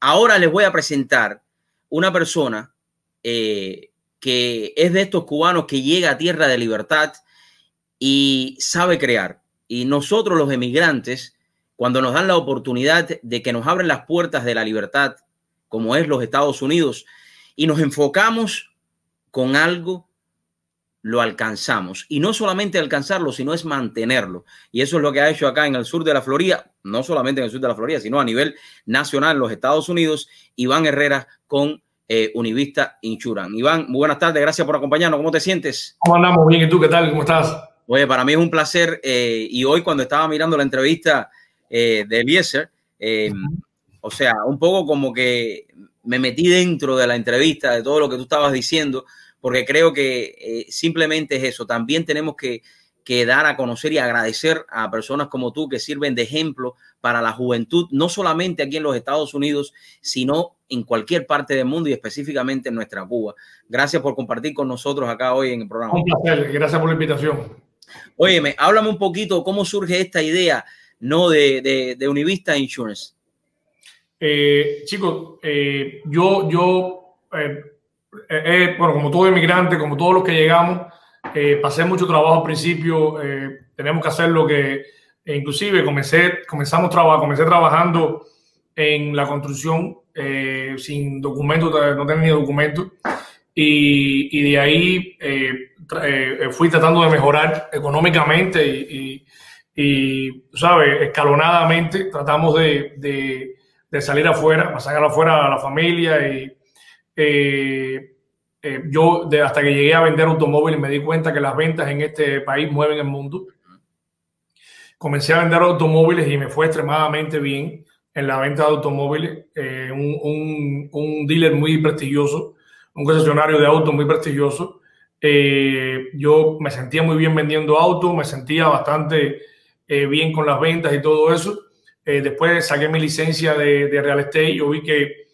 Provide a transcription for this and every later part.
Ahora les voy a presentar una persona eh, que es de estos cubanos que llega a tierra de libertad y sabe crear. Y nosotros los emigrantes, cuando nos dan la oportunidad de que nos abren las puertas de la libertad, como es los Estados Unidos, y nos enfocamos con algo, lo alcanzamos. Y no solamente alcanzarlo, sino es mantenerlo. Y eso es lo que ha hecho acá en el sur de la Florida, no solamente en el sur de la Florida, sino a nivel nacional en los Estados Unidos, Iván Herrera con eh, Univista Insurance. Iván, muy buenas tardes, gracias por acompañarnos. ¿Cómo te sientes? ¿Cómo andamos? Bien, ¿y tú qué tal? ¿Cómo estás? Oye, para mí es un placer. Eh, y hoy, cuando estaba mirando la entrevista eh, de Eliezer, o sea, un poco como que me metí dentro de la entrevista, de todo lo que tú estabas diciendo, porque creo que simplemente es eso. También tenemos que que dar a conocer y agradecer a personas como tú que sirven de ejemplo para la juventud, no solamente aquí en los Estados Unidos, sino en cualquier parte del mundo y específicamente en nuestra Cuba. Gracias por compartir con nosotros acá hoy en el programa. Un placer, gracias por la invitación. Óyeme, háblame un poquito cómo surge esta idea no de, de, Univista Insurance. Eh, chicos, eh, yo, yo eh, bueno, como todo inmigrante, como todos los que llegamos, eh, pasé mucho trabajo al principio, eh, tenemos que hacer lo que, e inclusive comencé, comenzamos trabajo, comencé trabajando en la construcción eh, sin documentos, no tenía ni documentos, y, y, de ahí fui tratando de mejorar económicamente y, y, ¿sabes? Escalonadamente tratamos de, de, de salir afuera, sacar afuera a la familia y eh, yo hasta que llegué a vender automóviles me di cuenta que las ventas en este país mueven el mundo. Comencé a vender automóviles y me fue extremadamente bien en la venta de automóviles. Eh, un, un, dealer muy prestigioso, un concesionario de autos muy prestigioso. Eh, yo me sentía muy bien vendiendo autos, me sentía bastante bien con las ventas y todo eso. después saqué mi licencia de, de real estate. Yo vi que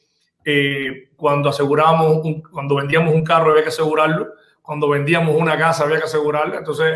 eh, cuando asegurábamos, cuando vendíamos un carro había que asegurarlo, cuando vendíamos una casa había que asegurarla. Entonces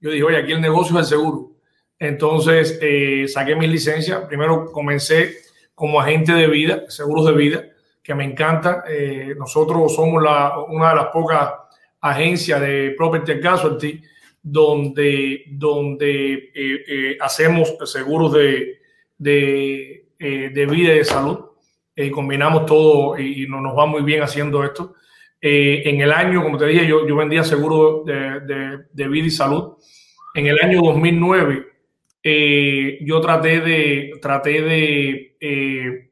yo dije, oye, aquí el negocio es el seguro. Entonces eh, saqué mis licencias. Primero comencé como agente de vida, seguros de vida, que me encanta. Eh, nosotros somos una de las pocas agencias de Property Casualty donde, donde hacemos seguros de, de, de vida y de salud eh, combinamos todo y, no, nos va muy bien haciendo esto. Eh, en el año, como te dije, yo, yo vendía seguro de, de, vida y salud. En el año 2009, eh, yo traté de, traté de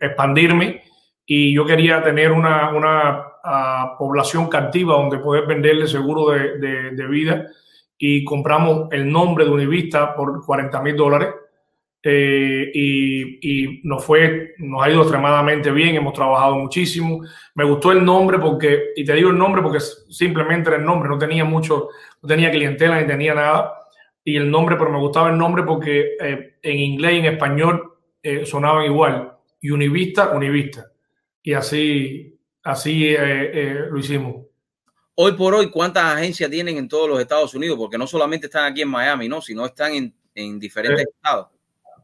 expandirme y yo quería tener una, una ah, población captiva donde poder venderle seguro de, de, vida y compramos el nombre de Univista por 40 mil dólares eh, y, nos fue, nos ha ido extremadamente bien, hemos trabajado muchísimo. Me gustó el nombre porque, y te digo el nombre porque simplemente era el nombre, no tenía mucho, no tenía clientela ni tenía nada. Y el nombre, pero me gustaba el nombre porque eh, en inglés y en español eh, sonaban igual. Univista, Univista. Y así, así lo hicimos. Hoy por hoy, ¿cuántas agencias tienen en todos los Estados Unidos? Porque no solamente están aquí en Miami, ¿no? Sino están en, en diferentes estados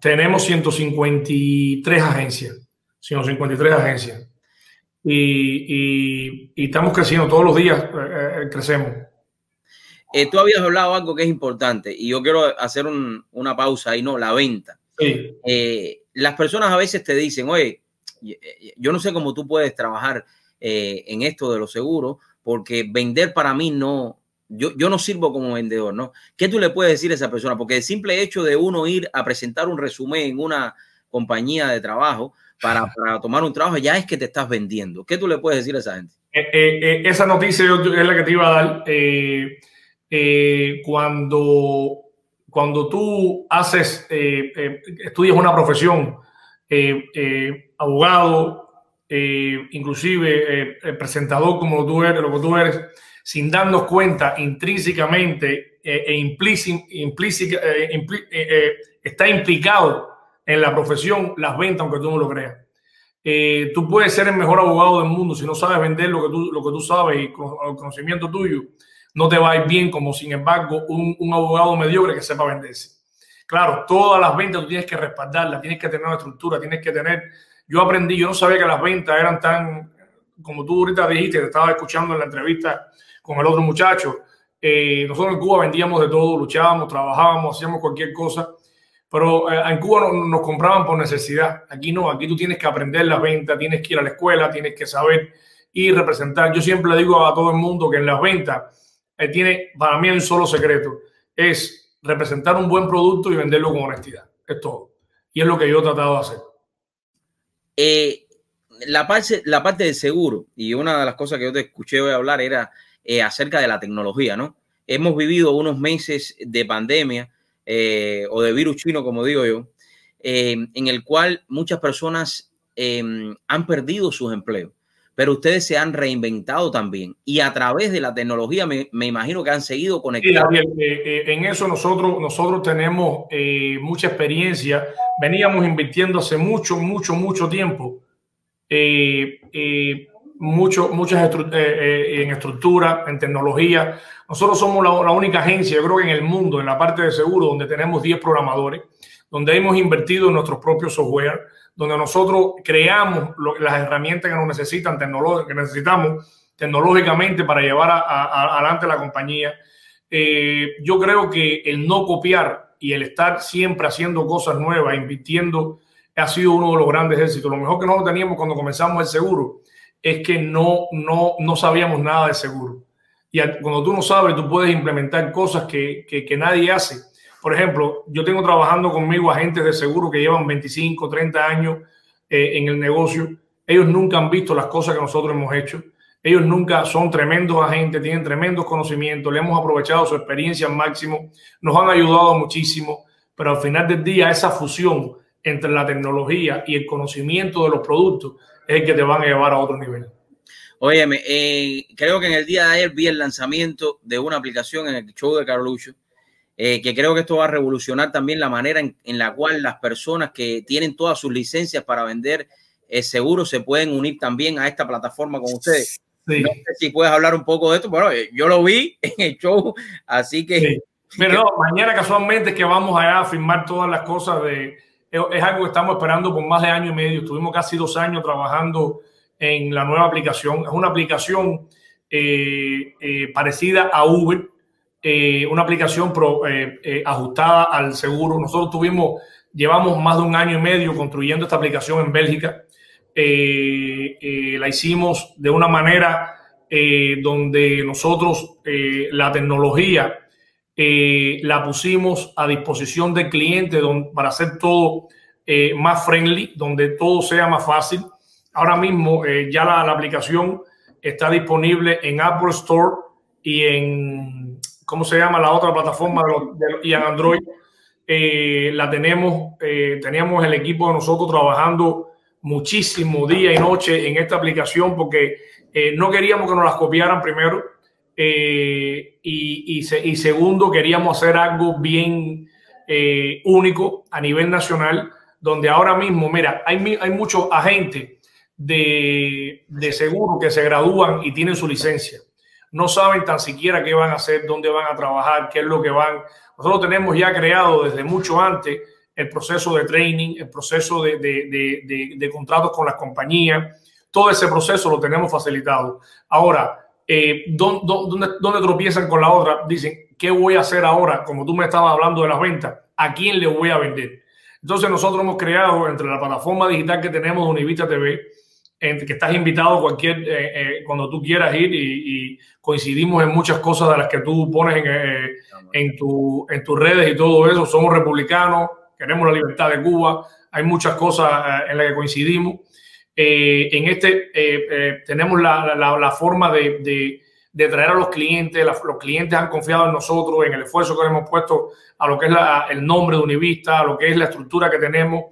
tenemos 153 agencias, 153 agencias. Y, y, estamos creciendo todos los días, eh, eh, crecemos. Eh, tú habías hablado algo que es importante y yo quiero hacer una pausa ahí, ¿no? La venta. Sí. las personas a veces te dicen, oye, yo no sé cómo tú puedes trabajar en esto de los seguros, porque vender para mí no, yo, no sirvo como vendedor, ¿no? ¿Qué tú le puedes decir a esa persona? Porque el simple hecho de uno ir a presentar un resumen en una compañía de trabajo para, tomar un trabajo ya es que te estás vendiendo. ¿Qué tú le puedes decir a esa gente? Eh, eh, eh, esa noticia es la que te iba a dar. cuando, cuando tú haces, estudias una profesión, abogado, inclusive presentador como tú eres, lo que tú eres, sin darnos cuenta intrínsecamente eh, e implícita, eh, eh, está implicado en la profesión las ventas, aunque tú no lo creas. tú puedes ser el mejor abogado del mundo si no sabes vender lo que tú, lo que tú sabes y con el conocimiento tuyo, no te va a ir bien como sin embargo un, un abogado mediocre que sepa venderse. Claro, todas las ventas tú tienes que respaldarlas, tienes que tener una estructura, tienes que tener Yo aprendí, yo no sabía que las ventas eran tan, como tú ahorita dijiste, te estaba escuchando en la entrevista con el otro muchacho. Eh, nosotros en Cuba vendíamos de todo, luchábamos, trabajábamos, hacíamos cualquier cosa, pero eh, en Cuba no, nos compraban por necesidad. Aquí no, aquí tú tienes que aprender la venta, tienes que ir a la escuela, tienes que saber y representar. Yo siempre le digo a todo el mundo que en las ventas eh, tiene para mí un solo secreto, es representar un buen producto y venderlo con honestidad. Es todo. Y es lo que yo he tratado de hacer. Eh, la, parte, la parte del seguro, y una de las cosas que yo te escuché hoy hablar era eh, acerca de la tecnología, ¿no? Hemos vivido unos meses de pandemia eh, o de virus chino, como digo yo, en el cual muchas personas han perdido sus empleos pero ustedes se han reinventado también y a través de la tecnología me, imagino que han seguido conectados. Sí, en eso nosotros, nosotros tenemos mucha experiencia veníamos invirtiendo hace mucho, mucho, mucho tiempo, eh, eh, mucho, muchas eh, en estructura, en tecnología. Nosotros somos la, única agencia, yo creo que en el mundo, en la parte de seguro, donde tenemos 10 programadores, donde hemos invertido en nuestros propios software, donde nosotros creamos las herramientas que nos necesitan, que necesitamos tecnológicamente para llevar adelante la compañía. yo creo que el no copiar y el estar siempre haciendo cosas nuevas, invirtiendo, ha sido uno de los grandes éxitos. Lo mejor que no teníamos cuando comenzamos el seguro es que no, no, no sabíamos nada de seguro. Y cuando tú no sabes, tú puedes implementar cosas que, que, nadie hace. Por ejemplo, yo tengo trabajando conmigo agentes de seguro que llevan 25, 30 años eh, en el negocio. Ellos nunca han visto las cosas que nosotros hemos hecho. Ellos nunca son tremendos agentes, tienen tremendos conocimientos, le hemos aprovechado su experiencia al máximo, nos han ayudado muchísimo, pero al final del día esa fusión entre la tecnología y el conocimiento de los productos es el que te van a llevar a otro nivel. Óyeme, eh, creo que en el día de ayer vi el lanzamiento de una aplicación en el show de Carlucho, eh, que creo que esto va a revolucionar también la manera en, la cual las personas que tienen todas sus licencias para vender eh, seguros se pueden unir también a esta plataforma con ustedes. No sé si puedes hablar un poco de esto. Bueno, yo lo vi en el show, así que. Pero mañana casualmente es que vamos allá a firmar todas las cosas de. Es algo que estamos esperando por más de año y medio. Estuvimos casi dos años trabajando en la nueva aplicación. Es una aplicación eh, eh, parecida a Uber, eh, una aplicación ajustada al seguro. Nosotros tuvimos, llevamos más de un año y medio construyendo esta aplicación en Bélgica. La hicimos de una manera donde nosotros la tecnología la pusimos a disposición del cliente para hacer todo más friendly, donde todo sea más fácil. Ahora mismo ya la, aplicación está disponible en Apple Store y en, ¿cómo se llama la otra plataforma? y en Android. la tenemos, teníamos el equipo de nosotros trabajando muchísimo día y noche en esta aplicación porque eh, no queríamos que nos las copiaran primero eh, y, y, segundo queríamos hacer algo bien eh, único a nivel nacional donde ahora mismo, mira, hay, hay muchos agentes de, de seguro que se gradúan y tienen su licencia. No saben tan siquiera qué van a hacer, dónde van a trabajar, qué es lo que van. Nosotros tenemos ya creado desde mucho antes el proceso de training, el proceso de, de, de, contratos con las compañías, todo ese proceso lo tenemos facilitado. Ahora, eh, ¿dónde, dónde, tropiezan con la otra? Dicen, ¿qué voy a hacer ahora? Como tú me estabas hablando de las ventas, ¿a quién le voy a vender? Entonces nosotros hemos creado entre la plataforma digital que tenemos Univista TV, en que estás invitado cualquier eh, eh, cuando tú quieras ir y, coincidimos en muchas cosas de las que tú pones en, en, tu, en tus redes y todo eso. Somos republicanos, queremos la libertad de Cuba, hay muchas cosas eh, en las que coincidimos. Eh, en este eh, tenemos la, la, forma de, de, traer a los clientes, los clientes han confiado en nosotros, en el esfuerzo que hemos puesto a lo que es el nombre de Univista, a lo que es la estructura que tenemos.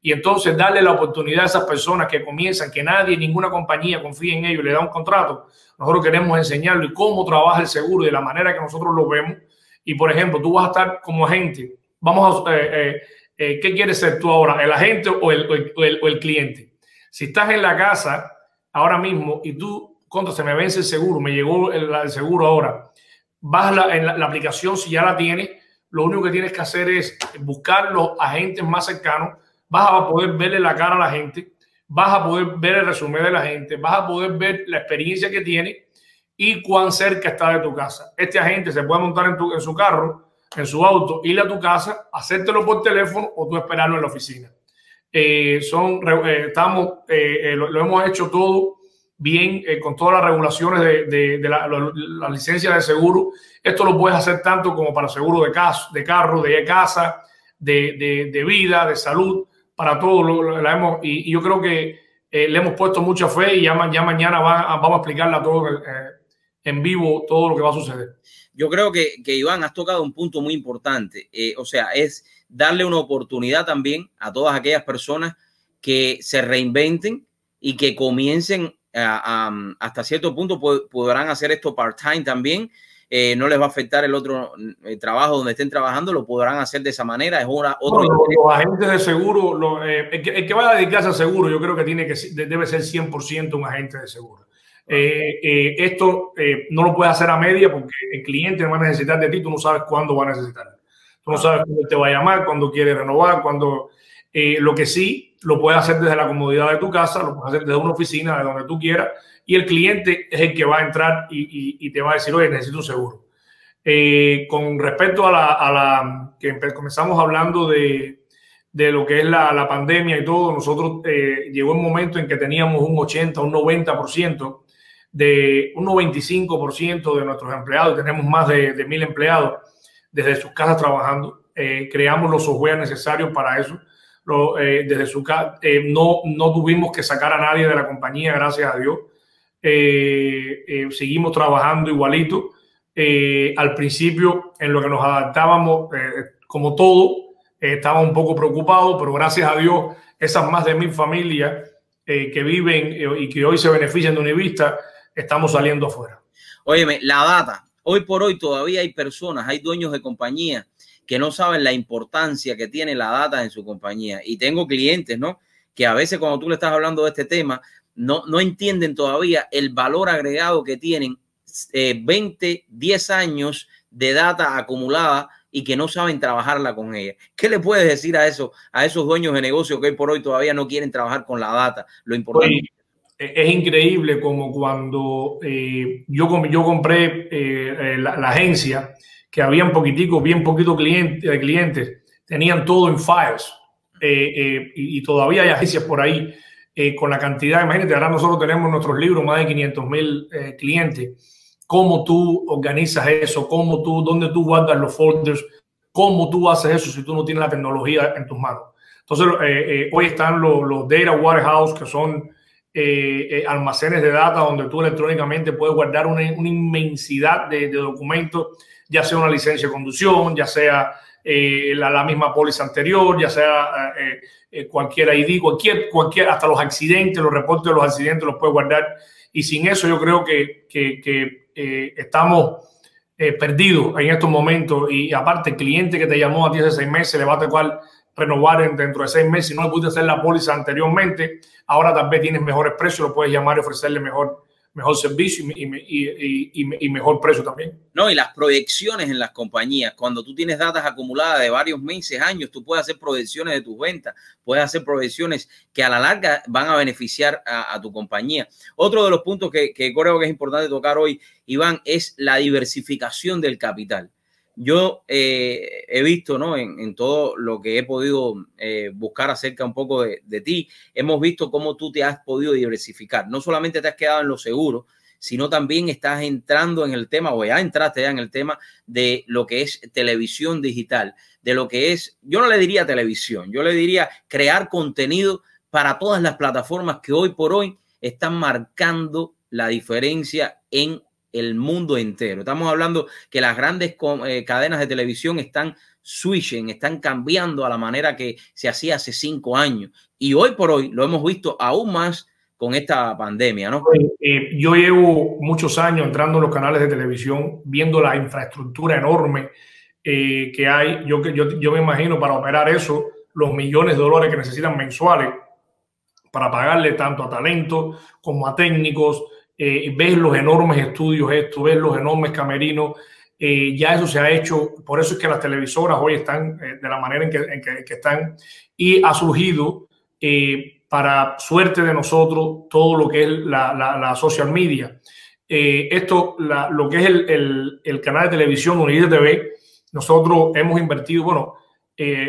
Y entonces darle la oportunidad a esas personas que comienzan, que nadie, ninguna compañía confía en ellos, le da un contrato. Nosotros queremos enseñarle cómo trabaja el seguro y de la manera que nosotros lo vemos. Y por ejemplo, tú vas a estar como agente Vamos a, eh, eh, eh, ¿qué quieres ser tú ahora? ¿El agente o el, o el, cliente? Si estás en la casa ahora mismo y tú, contra, se me vence el seguro, me llegó el, seguro ahora, vas la, en la, aplicación, si ya la tienes, lo único que tienes que hacer es buscar los agentes más cercanos, vas a poder verle la cara a la gente, vas a poder ver el resumen de la gente, vas a poder ver la experiencia que tiene y cuán cerca está de tu casa. Este agente se puede montar en, tu, en su carro, en su auto, ir a tu casa, hacértelo por teléfono o tú esperarlo en la oficina. Eh, son, eh, estamos, eh, lo, hemos hecho todo bien con todas las regulaciones de, de, la, la, licencia de seguro. Esto lo puedes hacer tanto como para seguro de, caso, de carro, de casa, de, de vida, de salud, para todo. Lo, la hemos, y, yo creo que le hemos puesto mucha fe y ya, ya mañana vamos a explicarla todo en vivo, todo lo que va a suceder. Yo creo que, que Iván, has tocado un punto muy importante. o sea, es darle una oportunidad también a todas aquellas personas que se reinventen y que comiencen hasta cierto punto podrán hacer esto part-time también. Eh, no les va a afectar el otro eh, trabajo donde estén trabajando, lo podrán hacer de esa manera. Es una, otro los, agentes de seguro, eh, el, que, el, que, va a dedicarse al seguro, yo creo que tiene que debe ser 100% un agente de seguro. esto no lo puedes hacer a media porque el cliente va a necesitar de ti, tú no sabes cuándo va a necesitar. Tú no sabes cuándo te va a llamar, cuándo quiere renovar, cuando eh, lo que sí lo puedes hacer desde la comodidad de tu casa, lo puedes hacer desde una oficina, de donde tú quieras, y el cliente es el que va a entrar y, y, te va a decir, oye, necesito un seguro. Eh, con respecto a la, a la, que comenzamos hablando de, de lo que es la, la, pandemia y todo, nosotros eh, llegó un momento en que teníamos un 80, un 90%, de un 95% de nuestros empleados, tenemos más de, de mil empleados desde sus casas trabajando. Eh, creamos los software necesarios para eso. Lo, eh, desde su casa, eh, no, no tuvimos que sacar a nadie de la compañía, gracias a Dios. seguimos trabajando igualito. al principio, en lo que nos adaptábamos, como todo, estaba un poco preocupado, pero gracias a Dios, esas más de mil familias que viven y que hoy se benefician de Univista, estamos saliendo afuera. Óyeme, la data, Hoy por hoy todavía hay personas, hay dueños de compañía que no saben la importancia que tiene la data en su compañía. Y tengo clientes, ¿no? Que a veces cuando tú le estás hablando de este tema, no, no entienden todavía el valor agregado que tienen 20, eh, 10 años de data acumulada y que no saben trabajarla con ella. ¿Qué le puedes decir a eso, a esos dueños de negocio que hoy por hoy todavía no quieren trabajar con la data? Lo importante es increíble como cuando eh, yo, yo compré eh, la, agencia, que había un poquitico, bien poquito cliente, de clientes, tenían todo en files. Eh, y, todavía hay agencias por ahí con la cantidad, imagínate, ahora nosotros tenemos nuestros libros, más de 500 mil clientes. ¿Cómo tú organizas eso? ¿Cómo tú, dónde tú guardas los folders? ¿Cómo tú haces eso si tú no tienes la tecnología en tus manos? Entonces, hoy están los, los data warehouse, que son eh, eh, almacenes de data donde tú electrónicamente puedes guardar una, inmensidad de, documentos, ya sea una licencia de conducción, ya sea eh, la, misma póliza anterior, ya sea cualquier ID, cualquier, cualquier, hasta los accidentes, los reportes de los accidentes los puedes guardar. Y sin eso yo creo que, que, estamos perdidos en estos momentos. Y aparte, el cliente que te llamó a ti hace seis meses le va a tocar renovar dentro de seis meses. Si no le pudiste hacer la póliza anteriormente, ahora tal vez tienes mejores precios, lo puedes llamar y ofrecerle mejor, mejor servicio y, mejor precio también. No, y las proyecciones en las compañías, cuando tú tienes datas acumuladas de varios meses, años, tú puedes hacer proyecciones de tus ventas, puedes hacer proyecciones que a la larga van a beneficiar a, tu compañía. Otro de los puntos que creo que es importante tocar hoy, Iván, es la diversificación del capital yo eh, he visto, ¿no? En, todo lo que he podido eh, buscar acerca un poco de, ti, hemos visto cómo tú te has podido diversificar. No solamente te has quedado en lo seguro, sino también estás entrando en el tema, o ya entraste ya en el tema de lo que es televisión digital, de lo que es, yo no le diría televisión, yo le diría crear contenido para todas las plataformas que hoy por hoy están marcando la diferencia en el mundo entero. Estamos hablando que las grandes eh, cadenas de televisión están switching, están cambiando a la manera que se hacía hace cinco años. Y hoy por hoy lo hemos visto aún más con esta pandemia, ¿no? Eh, yo llevo muchos años entrando en los canales de televisión, viendo la infraestructura enorme eh, que hay. Yo, yo, yo me imagino para operar eso, los millones de dólares que necesitan mensuales para pagarle tanto a talento como a técnicos, eh, ves los enormes estudios estos, ves los enormes camerinos, eh, ya eso se ha hecho, por eso es que las televisoras hoy están eh, de la manera en que, están y ha surgido para suerte de nosotros, todo lo que es la, social media. Esto, lo que es el, canal de televisión Unidad TV, nosotros hemos invertido, bueno,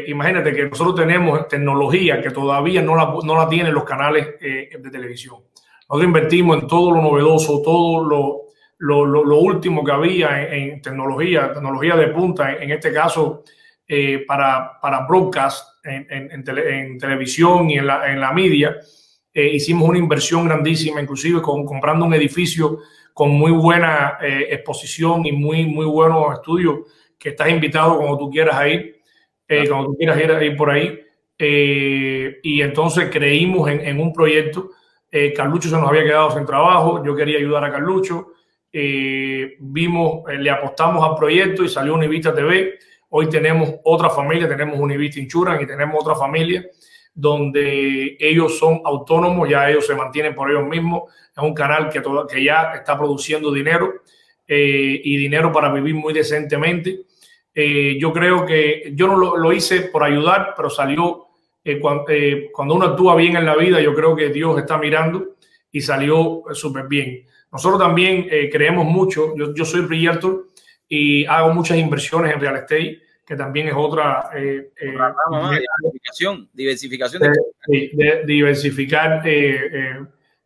imagínate que nosotros tenemos tecnología que todavía no la, no la tienen los canales de televisión. Nosotros invertimos en todo lo novedoso, todo lo, lo, lo, último que había en, tecnología, tecnología de punta, en, este caso eh, para, para broadcast en, en, televisión y en la, en la media. Eh, hicimos una inversión grandísima, inclusive con, comprando un edificio con muy buena eh, exposición y muy, muy buenos estudios, que estás invitado cuando tú quieras ir, cuando tú quieras ir, ir por ahí. y entonces creímos en, un proyecto. Carlucho se nos había quedado sin trabajo, yo quería ayudar a Carlucho. vimos, le apostamos al proyecto y salió Univista TV Hoy tenemos otra familia, tenemos Univista Insurance y tenemos otra familia donde ellos son autónomos, ya ellos se mantienen por ellos mismos. Es un canal que, ya está produciendo dinero eh, y dinero para vivir muy decentemente. Eh, yo creo que yo no lo, hice por ayudar, pero salió eh, cuando, uno actúa bien en la vida, yo creo que Dios está mirando y salió súper bien. Nosotros también creemos mucho, yo, yo soy realtor y hago muchas inversiones en real estate que también es otra eh, eh, diversificación, diversificación de, diversificar eh,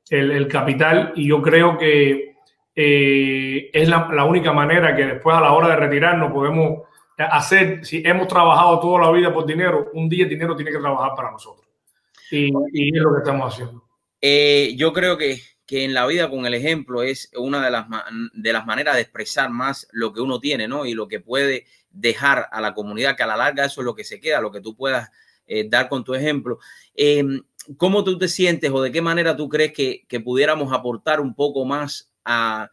el, capital y yo creo que es la, única manera que después a la hora de retirarnos podemos hacer, si hemos trabajado toda la vida por dinero, un día el dinero tiene que trabajar para nosotros. Y, y es lo que estamos haciendo. yo creo que, que, en la vida con el ejemplo es una de las, de las maneras de expresar más lo que uno tiene, ¿no? Y lo que puede dejar a la comunidad, que a la larga eso es lo que se queda, lo que tú puedas eh, dar con tu ejemplo. Em, ¿Cómo tú te sientes o de qué manera tú crees que, pudiéramos aportar un poco más a,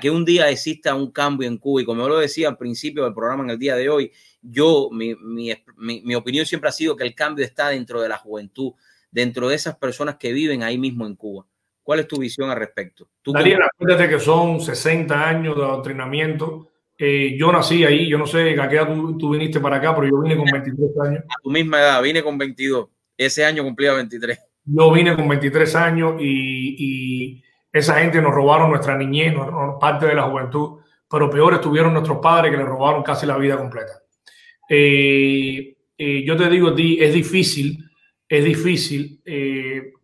que un día exista un cambio en Cuba? Y como yo lo decía al principio del programa en el día de hoy, yo, mi, mi opinión siempre ha sido que el cambio está dentro de la juventud, dentro de esas personas que viven ahí mismo en Cuba. ¿Cuál es tu visión al respecto? ¿Tú Daría, acuérdate que son 60 años de adoctrinamiento eh, yo nací ahí, yo no sé a qué edad tú, viniste para acá, pero yo vine con 23 años. A tu misma edad, vine con 22. Ese año cumplía 23. Yo vine con 23 años y, esa gente nos robaron nuestra niñez, parte de la juventud, pero peor estuvieron nuestros padres que le robaron casi la vida completa. Eh, eh, yo te digo es difícil, es difícil.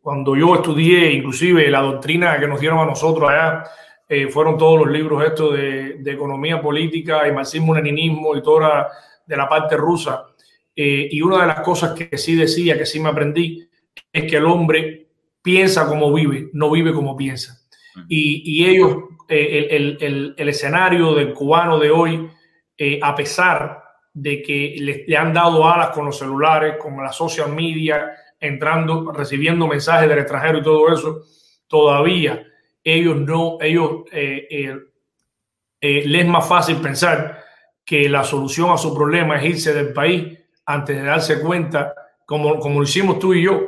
cuando yo estudié, inclusive la doctrina que nos dieron a nosotros allá, eh, fueron todos los libros estos de, economía política y marxismo-leninismo y toda de la parte rusa. Eh, y una de las cosas que sí decía, que sí me aprendí, es que el hombre piensa como vive, no vive como piensa. Y, ellos, eh, el, el, escenario del cubano de hoy, a pesar de que le, le, han dado alas con los celulares, con la social media, entrando, recibiendo mensajes del extranjero y todo eso, todavía ellos no, ellos eh, eh, eh, les es más fácil pensar que la solución a su problema es irse del país antes de darse cuenta, como, como lo hicimos tú y yo,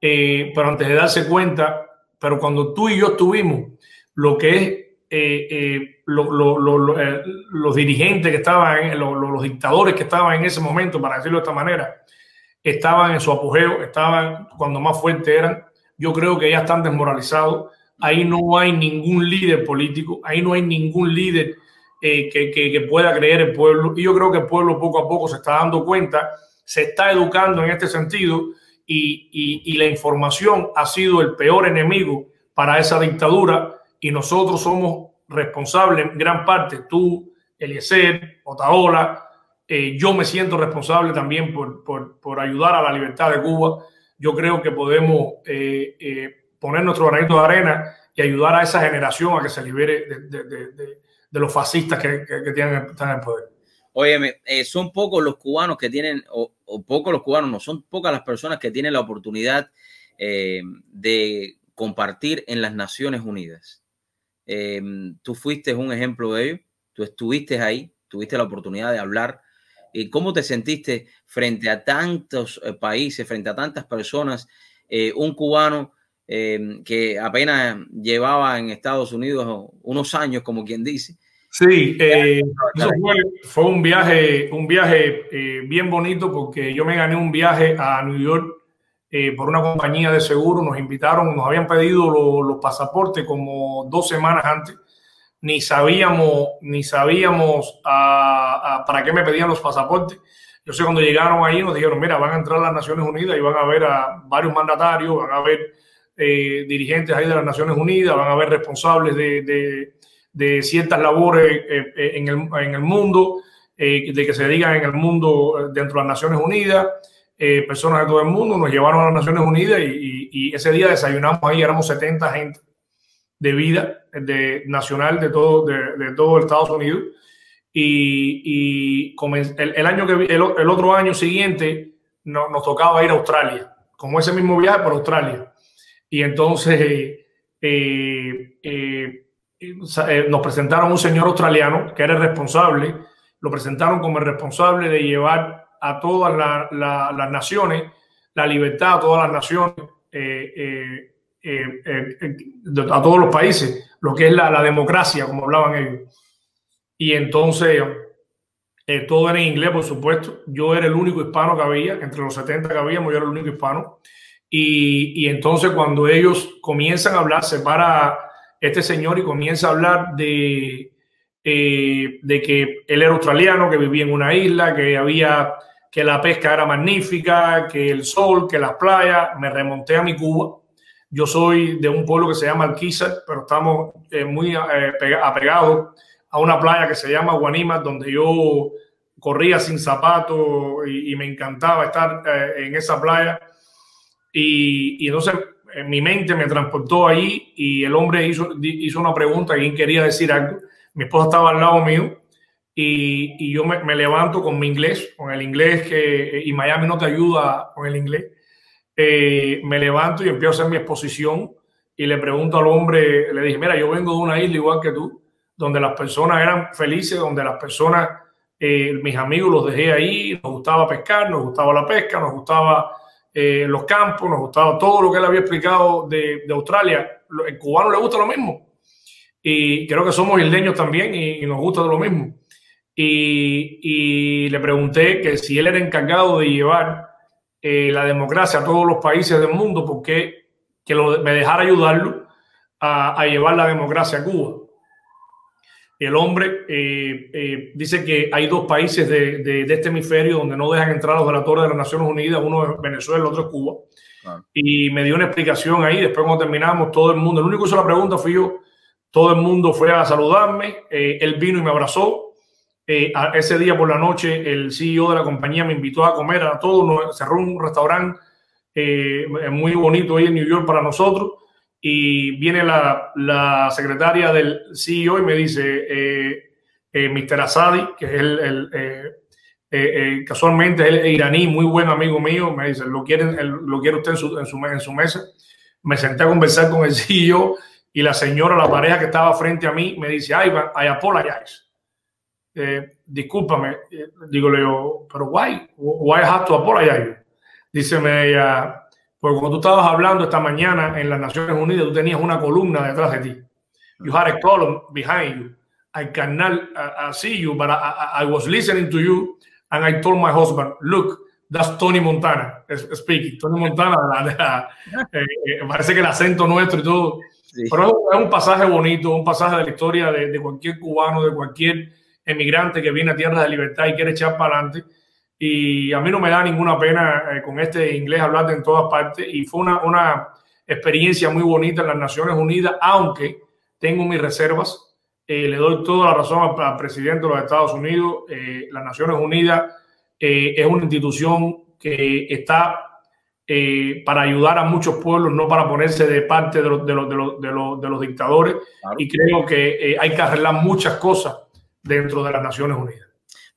pero antes de darse cuenta, pero cuando tú y yo tuvimos lo que es los dirigentes que estaban, los dictadores que estaban en ese momento, para decirlo de esta manera, estaban en su apogeo, estaban cuando más fuertes eran. Yo creo que ya están desmoralizados ahí no hay ningún líder político, ahí no hay ningún líder eh, que, pueda creer el pueblo. Y yo creo que el pueblo poco a poco se está dando cuenta, se está educando en este sentido y, la información ha sido el peor enemigo para esa dictadura y nosotros somos responsables en gran parte, tú, Eliezer, Otaola, eh, yo me siento responsable también por, ayudar a la libertad de Cuba. Yo creo que podemos eh, poner nuestro granito de arena y ayudar a esa generación a que se libere de, los fascistas que, tienen, están en poder. Oye, eh, son pocos los cubanos que tienen, o, pocos los cubanos, no, son pocas las personas que tienen la oportunidad eh, de compartir en las Naciones Unidas. Eh, tú fuiste un ejemplo de ello, tú estuviste ahí, tuviste la oportunidad de hablar. ¿Y cómo te sentiste frente a tantos países, frente a tantas personas? un cubano que apenas llevaba en Estados Unidos unos años, como quien dice. Sí, eh, fue, un viaje, un viaje eh, bien bonito porque yo me gané un viaje a New York eh, por una compañía de seguro, nos invitaron, nos habían pedido los pasaportes como dos semanas antes, ni sabíamos, ni sabíamos para qué me pedían los pasaportes. Yo sé cuando llegaron ahí nos dijeron, mira, van a entrar a las Naciones Unidas y van a ver a varios mandatarios, van a ver dirigentes ahí de las Naciones Unidas, van a ver responsables de, de, ciertas labores eh, en, el, en, el, mundo, de que se digan en el mundo dentro de las Naciones Unidas. Eh, personas de todo el mundo, nos llevaron a las Naciones Unidas y, ese día desayunamos ahí, éramos 70 gente de vida de, nacional de todo, de, todo Estados Unidos. Y, el, año que el, otro año siguiente nos tocaba ir a Australia, como ese mismo viaje por Australia. Y entonces eh, eh, nos presentaron un señor australiano que era el responsable, lo presentaron como el responsable de llevar a todas las naciones, la libertad a todas las naciones, eh, eh, eh, a todos los países, lo que es la, democracia, como hablaban ellos. Y entonces, todo era en inglés, por supuesto. Yo era el único hispano que había, entre los 70 que habíamos, yo era el único hispano. Y, y entonces cuando ellos comienzan a hablar, se para este señor y comienza a hablar de, de que él era australiano, que vivía en una isla, que había que la pesca era magnífica, que el sol, que las playas. Me remonté a mi Cuba. Yo soy de un pueblo que se llama Alquizar, pero estamos eh, muy eh, apegados a una playa que se llama Guanima, donde yo corría sin zapatos y, me encantaba estar eh, en esa playa. Y, y, entonces en mi mente me transportó ahí y el hombre hizo, hizo una pregunta, alguien quería decir algo. Mi esposa estaba al lado mío y, yo me, levanto con mi inglés, con el inglés que, y Miami no te ayuda con el inglés, eh, me levanto y empiezo a hacer mi exposición y le pregunto al hombre, le dije, mira, yo vengo de una isla igual que tú, donde las personas eran felices, donde las personas, eh, mis amigos los dejé ahí, nos gustaba pescar, nos gustaba la pesca, nos gustaba eh, los campos, nos gustaba todo lo que él había explicado de, Australia. El cubano le gusta lo mismo. Y creo que somos isleños también y, nos gusta lo mismo y, le pregunté que si él era encargado de llevar eh, la democracia a todos los países del mundo, porque que me dejara ayudarlo a, llevar la democracia a Cuba. El hombre eh, eh, dice que hay dos países de, este hemisferio donde no dejan entrar a los relatores de las Naciones Unidas, uno es Venezuela, el otro es Cuba. Y me dio una explicación ahí, después cuando terminamos, todo el mundo, el único que hizo la pregunta fui yo, todo el mundo fue a saludarme, él vino y me abrazó, eh, ese día por la noche el CEO de la compañía me invitó a comer a todos, cerró un restaurante eh, muy bonito ahí en New York para nosotros y viene la, secretaria del CEO y me dice, eh, eh Mr. Asadi, que es el, casualmente es el iraní, muy buen amigo mío, me dice, ¿lo quiere, lo quiere usted en su, en, en su mesa? Me senté a conversar con el CEO y la señora, la pareja que estaba frente a mí, me dice, ay, I apologize eh, discúlpame, eh, digo yo, pero why, why have to apologize? Díceme ella, porque cuando tú estabas hablando esta mañana en las Naciones Unidas, tú tenías una columna detrás de ti. You had a column behind you. I cannot uh, see you, but I, I, was listening to you and I told my husband, look, that's Tony Montana speaking. Tony Montana, eh, eh, parece que el acento nuestro y todo. Pero es un pasaje bonito, un pasaje de la historia de, de cualquier cubano, de cualquier emigrante que viene a tierras de libertad y quiere echar para adelante. Y a mí no me da ninguna pena eh, con este inglés hablar en todas partes. Y fue una, una experiencia muy bonita en las Naciones Unidas, aunque tengo mis reservas. Eh, le doy toda la razón al, presidente de los Estados Unidos. Eh, las Naciones Unidas es una institución que está para ayudar a muchos pueblos, no para ponerse de parte de los, de los, de los, de los, de los dictadores. Y creo que hay que arreglar muchas cosas dentro de las Naciones Unidas.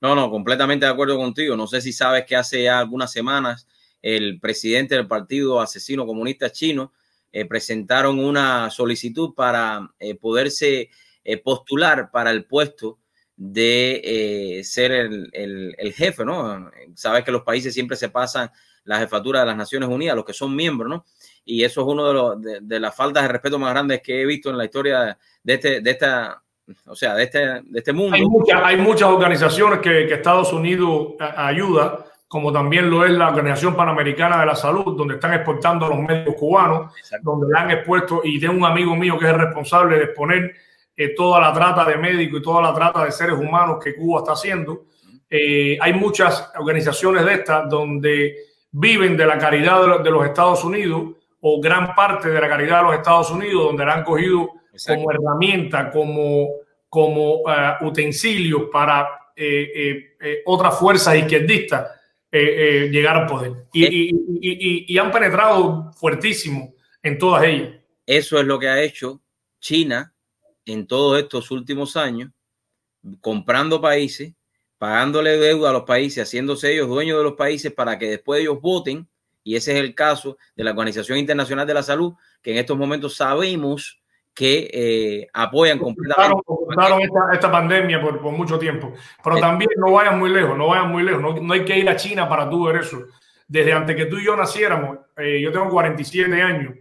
No, no, completamente de acuerdo contigo. No sé si sabes que hace ya algunas semanas el presidente del Partido Asesino Comunista Chino eh, presentaron una solicitud para eh, poderse eh, postular para el puesto de ser el, jefe, ¿no? Sabes que los países siempre se pasan la jefatura de las Naciones Unidas, los que son miembros, ¿no? Y eso es uno de, de las faltas de respeto más grandes que he visto en la historia de, este, de esta o sea, de este, de este mundo. Hay, hay muchas organizaciones que, que, Estados Unidos ayuda, como también lo es la Organización Panamericana de la Salud, donde están exportando a los médicos cubanos, donde le han expuesto, y tengo un amigo mío que es el responsable de exponer eh, toda la trata de médicos y toda la trata de seres humanos que Cuba está haciendo. Eh, hay muchas organizaciones de estas donde viven de la caridad de los Estados Unidos o gran parte de la caridad de los Estados Unidos, donde la han cogido como herramienta, como, como uh, utensilios para eh, otras fuerzas izquierdistas eh, eh, llegar al poder. Y, han penetrado fuertísimo en todas ellas. Eso es lo que ha hecho China en todos estos últimos años, comprando países, pagándole deuda a los países, haciéndose ellos dueños de los países para que después ellos voten. Y ese es el caso de la Organización Internacional de la Salud, que en estos momentos sabemos que eh, apoyan completamente. esta, esta, pandemia por, por, mucho tiempo. Pero también no vayan muy lejos, no vayan muy lejos. No, no, hay que ir a China para tú ver eso. Desde antes que tú y yo naciéramos, eh, yo tengo 47 años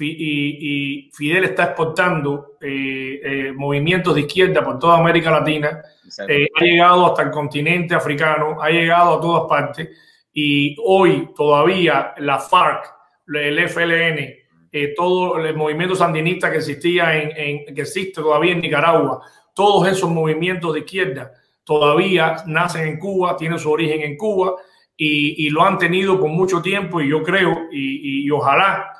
y, y Fidel está exportando eh, movimientos de izquierda por toda América Latina. ha llegado hasta el continente africano, ha llegado a todas partes. Y hoy todavía la FARC, el FLN, eh, todo el movimiento sandinista que existía en, que existe todavía en Nicaragua, todos esos movimientos de izquierda todavía nacen en Cuba, tienen su origen en Cuba y, lo han tenido por mucho tiempo y yo creo y, ojalá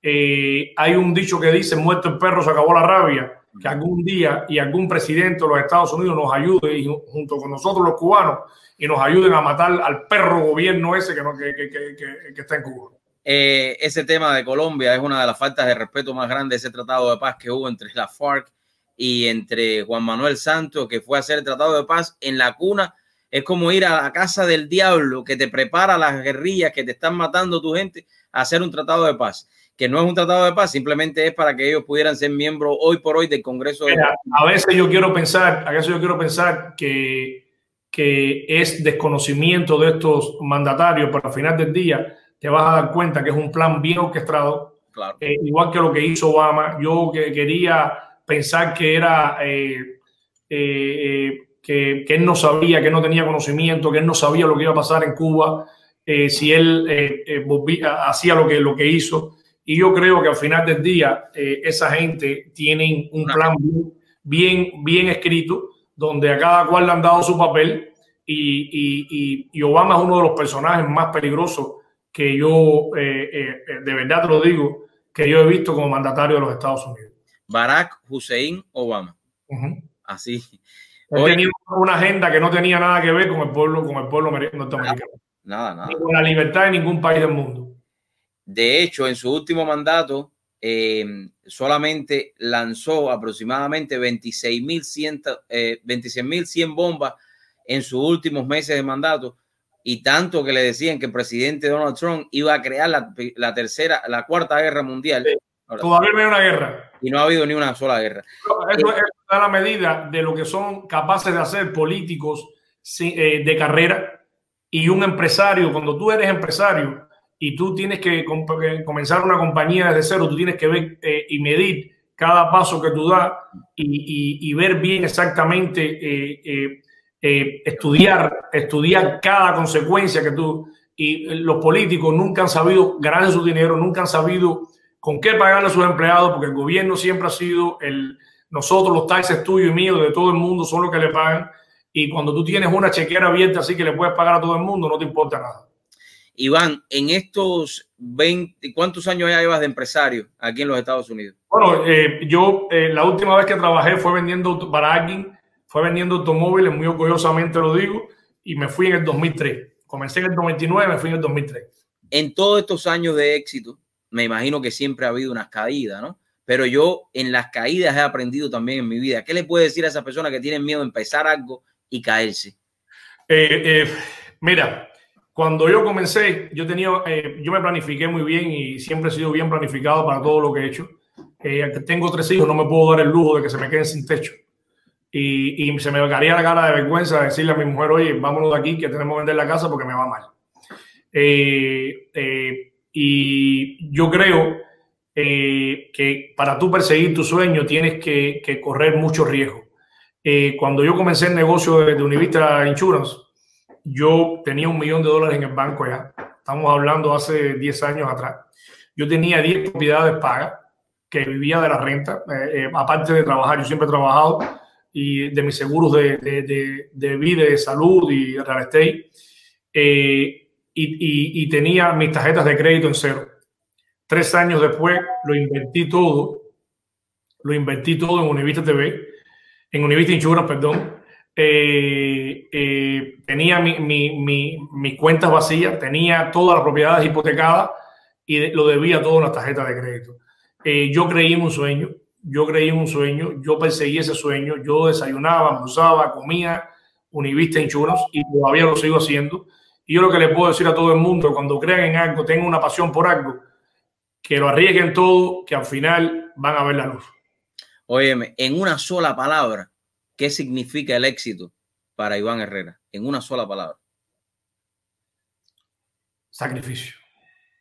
eh, hay un dicho que dice muerto el perro se acabó la rabia que algún día y algún presidente de los Estados Unidos nos ayude y junto con nosotros los cubanos y nos ayuden a matar al perro gobierno ese que, que, que está en Cuba. Eh, ese tema de Colombia es una de las faltas de respeto más grandes, ese tratado de paz que hubo entre la FARC y entre Juan Manuel Santos, que fue a hacer el tratado de paz en la cuna. Es como ir a la casa del diablo que te prepara las guerrillas que te están matando tu gente a hacer un tratado de paz, que no es un tratado de paz, simplemente es para que ellos pudieran ser miembros hoy por hoy del Congreso. De... a veces yo quiero pensar, a veces yo quiero pensar que, que es desconocimiento de estos mandatarios, pero al final del día te vas a dar cuenta que es un plan bien orquestado, eh, igual que lo que hizo Obama. Yo que quería pensar que era eh, eh, que, que, él no sabía, que no tenía conocimiento, que él no sabía lo que iba a pasar en Cuba si él hacía lo que, lo que hizo. Y yo creo que al final del día esa gente tiene un plan bien, bien, escrito, donde a cada cual le han dado su papel y, y, y Obama es uno de los personajes más peligrosos que yo, eh, eh, eh, de verdad te lo digo, que yo he visto como mandatario de los Estados Unidos. Barack Hussein Obama. Así. Él tenía una agenda que no tenía nada que ver con el pueblo, con el pueblo norteamericano. Nada, nada. Ni con la libertad de ningún país del mundo. De hecho, en su último mandato, solamente lanzó aproximadamente 26.100 eh, 26, bombas en sus últimos meses de mandato y tanto que le decían que el presidente Donald Trump iba a crear la, tercera, la cuarta guerra mundial. Todavía no hay una guerra. Y no ha habido ni una sola guerra. Eso es la medida de lo que son capaces de hacer políticos eh, de carrera y un empresario. Cuando tú eres empresario y tú tienes que comenzar una compañía desde cero, tú tienes que ver eh, y medir cada paso que tú das y, ver bien exactamente eh, eh, estudiar, estudiar cada consecuencia que tú y los políticos nunca han sabido ganar su dinero, nunca han sabido con qué pagarle a sus empleados, porque el gobierno siempre ha sido el nosotros los taxes tuyos y míos de todo el mundo son los que le pagan y cuando tú tienes una chequera abierta así que le puedes pagar a todo el mundo no te importa nada. Iván, en estos 20, ¿cuántos años ya llevas de empresario aquí en los Estados Unidos? Bueno, eh, yo eh, la última vez que trabajé fue vendiendo para alguien fue vendiendo automóviles, muy orgullosamente lo digo, y me fui en el 2003. Comencé en el 99, me fui en el 2003. En todos estos años de éxito, me imagino que siempre ha habido unas caídas, ¿no? Pero yo en las caídas he aprendido también en mi vida. ¿Qué le puede decir a esa persona que tiene miedo de empezar algo y caerse? Eh, eh, mira, cuando yo comencé, yo tenía, eh, yo me planifiqué muy bien y siempre he sido bien planificado para todo lo que he hecho. tengo tres hijos, no me puedo dar el lujo de que se me queden sin techo y, y se me caería la cara de vergüenza decirle a mi mujer, oye, vámonos de aquí que tenemos que vender la casa porque me va mal. Eh, eh, y yo creo eh, que para tú perseguir tu sueño tienes que, que correr mucho riesgo. cuando yo comencé el negocio de, de Univista Insurance, yo tenía un millón de dólares en el banco ya. Estamos hablando hace 10 años atrás. Yo tenía 10 propiedades pagas que vivía de la renta, eh, eh, aparte de trabajar, yo siempre he trabajado y de mis seguros de, de, de, vida, de salud y real estate. Eh, y, y, tenía mis tarjetas de crédito en cero. Tres años después lo invertí todo, lo invertí todo en Univista TV, en Univista Insurance, perdón. tenía mi, mi, mi, mis cuentas vacías, tenía todas las propiedades hipotecadas y lo debía todo en las tarjetas de crédito. Eh, yo creí en un sueño, yo creí en un sueño, yo perseguí ese sueño, yo desayunaba, almorzaba, comía Univista Insurance y todavía lo sigo haciendo. Y yo lo que le puedo decir a todo el mundo, cuando crean en algo, tengan una pasión por algo, que lo arriesguen todo, que al final van a ver la luz. Óyeme, en una sola palabra, ¿qué significa el éxito para Iván Herrera? En una sola palabra. Sacrificio.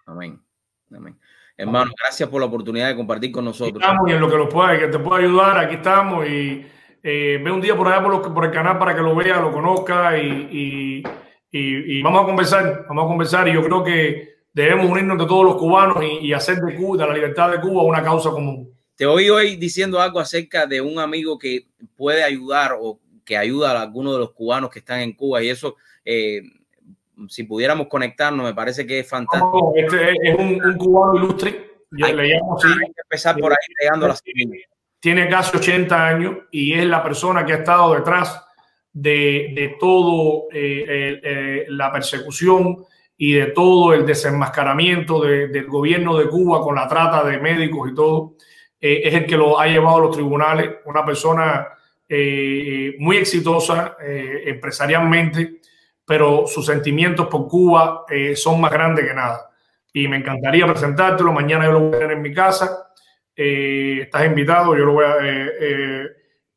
Amén. Amén. Hermano, gracias por la oportunidad de compartir con nosotros. Estamos y en lo que, lo pueda, que te pueda ayudar, aquí estamos. Y eh, ve un día por allá por, por, el canal para que lo vea, lo conozca y, y, y, vamos a conversar. Vamos a conversar. Y yo creo que debemos unirnos de todos los cubanos y, hacer de Cuba, de la libertad de Cuba, una causa común. Te oí hoy diciendo algo acerca de un amigo que puede ayudar o que ayuda a algunos de los cubanos que están en Cuba y eso eh, si pudiéramos conectarnos, me parece que es fantástico. este es un, cubano ilustre. Hay, le llamo así. que empezar por ahí llegando las Tiene casi 80 años y es la persona que ha estado detrás de, de todo eh, eh, la persecución y de todo el desenmascaramiento del gobierno de Cuba con la trata de médicos y todo. Eh, es el que lo ha llevado a los tribunales, una persona muy exitosa empresarialmente pero sus sentimientos por Cuba eh, son más grandes que nada. Y me encantaría presentártelo. Mañana yo lo voy a tener en mi casa. Eh, estás invitado, yo lo voy a. Eh,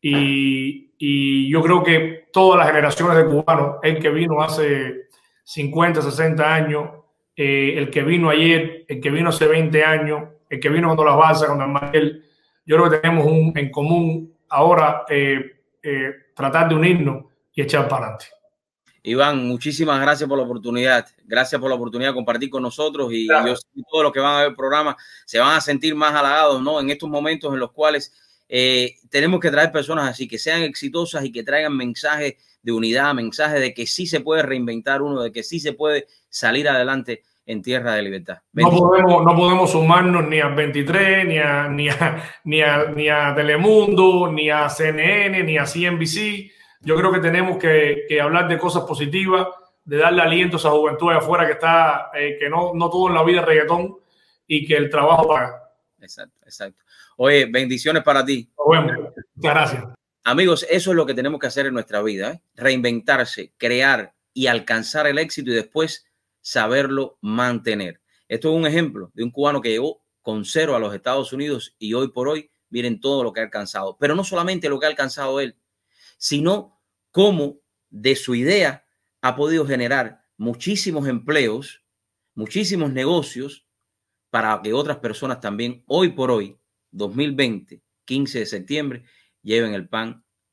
y, yo creo que todas las generaciones de cubanos, el que vino hace 50, 60 años, el que vino ayer, el que vino hace 20 años, el que vino cuando las balsas, cuando el Manuel, yo creo que tenemos un, en común ahora tratar de unirnos y echar para adelante. Iván, muchísimas gracias por la oportunidad. Gracias por la oportunidad de compartir con nosotros y yo sé que todos los que van a ver el programa se van a sentir más halagados, ¿no? En estos momentos en los cuales eh, tenemos que traer personas así, que sean exitosas y que traigan mensajes de unidad, mensajes de que sí se puede reinventar uno, de que sí se puede salir adelante en tierra de libertad. No podemos, no podemos sumarnos ni a 23, ni a, ni a, ni a, ni a Telemundo, ni a CNN, ni a CNBC yo creo que tenemos que, hablar de cosas positivas, de darle aliento a esa juventud de afuera que está, eh, que no, no todo en la vida es reggaetón y que el trabajo paga. Exacto, exacto. Oye, bendiciones para ti. Bueno, muchas gracias. Amigos, eso es lo que tenemos que hacer en nuestra vida, ¿eh? reinventarse, crear y alcanzar el éxito y después saberlo mantener. Esto es un ejemplo de un cubano que llegó con cero a los Estados Unidos y hoy por hoy miren todo lo que ha alcanzado. Pero no solamente lo que ha alcanzado él, sino cómo de su idea ha podido generar muchísimos empleos, muchísimos negocios para que otras personas también hoy por hoy, 2020, 15 de septiembre, lleven el pan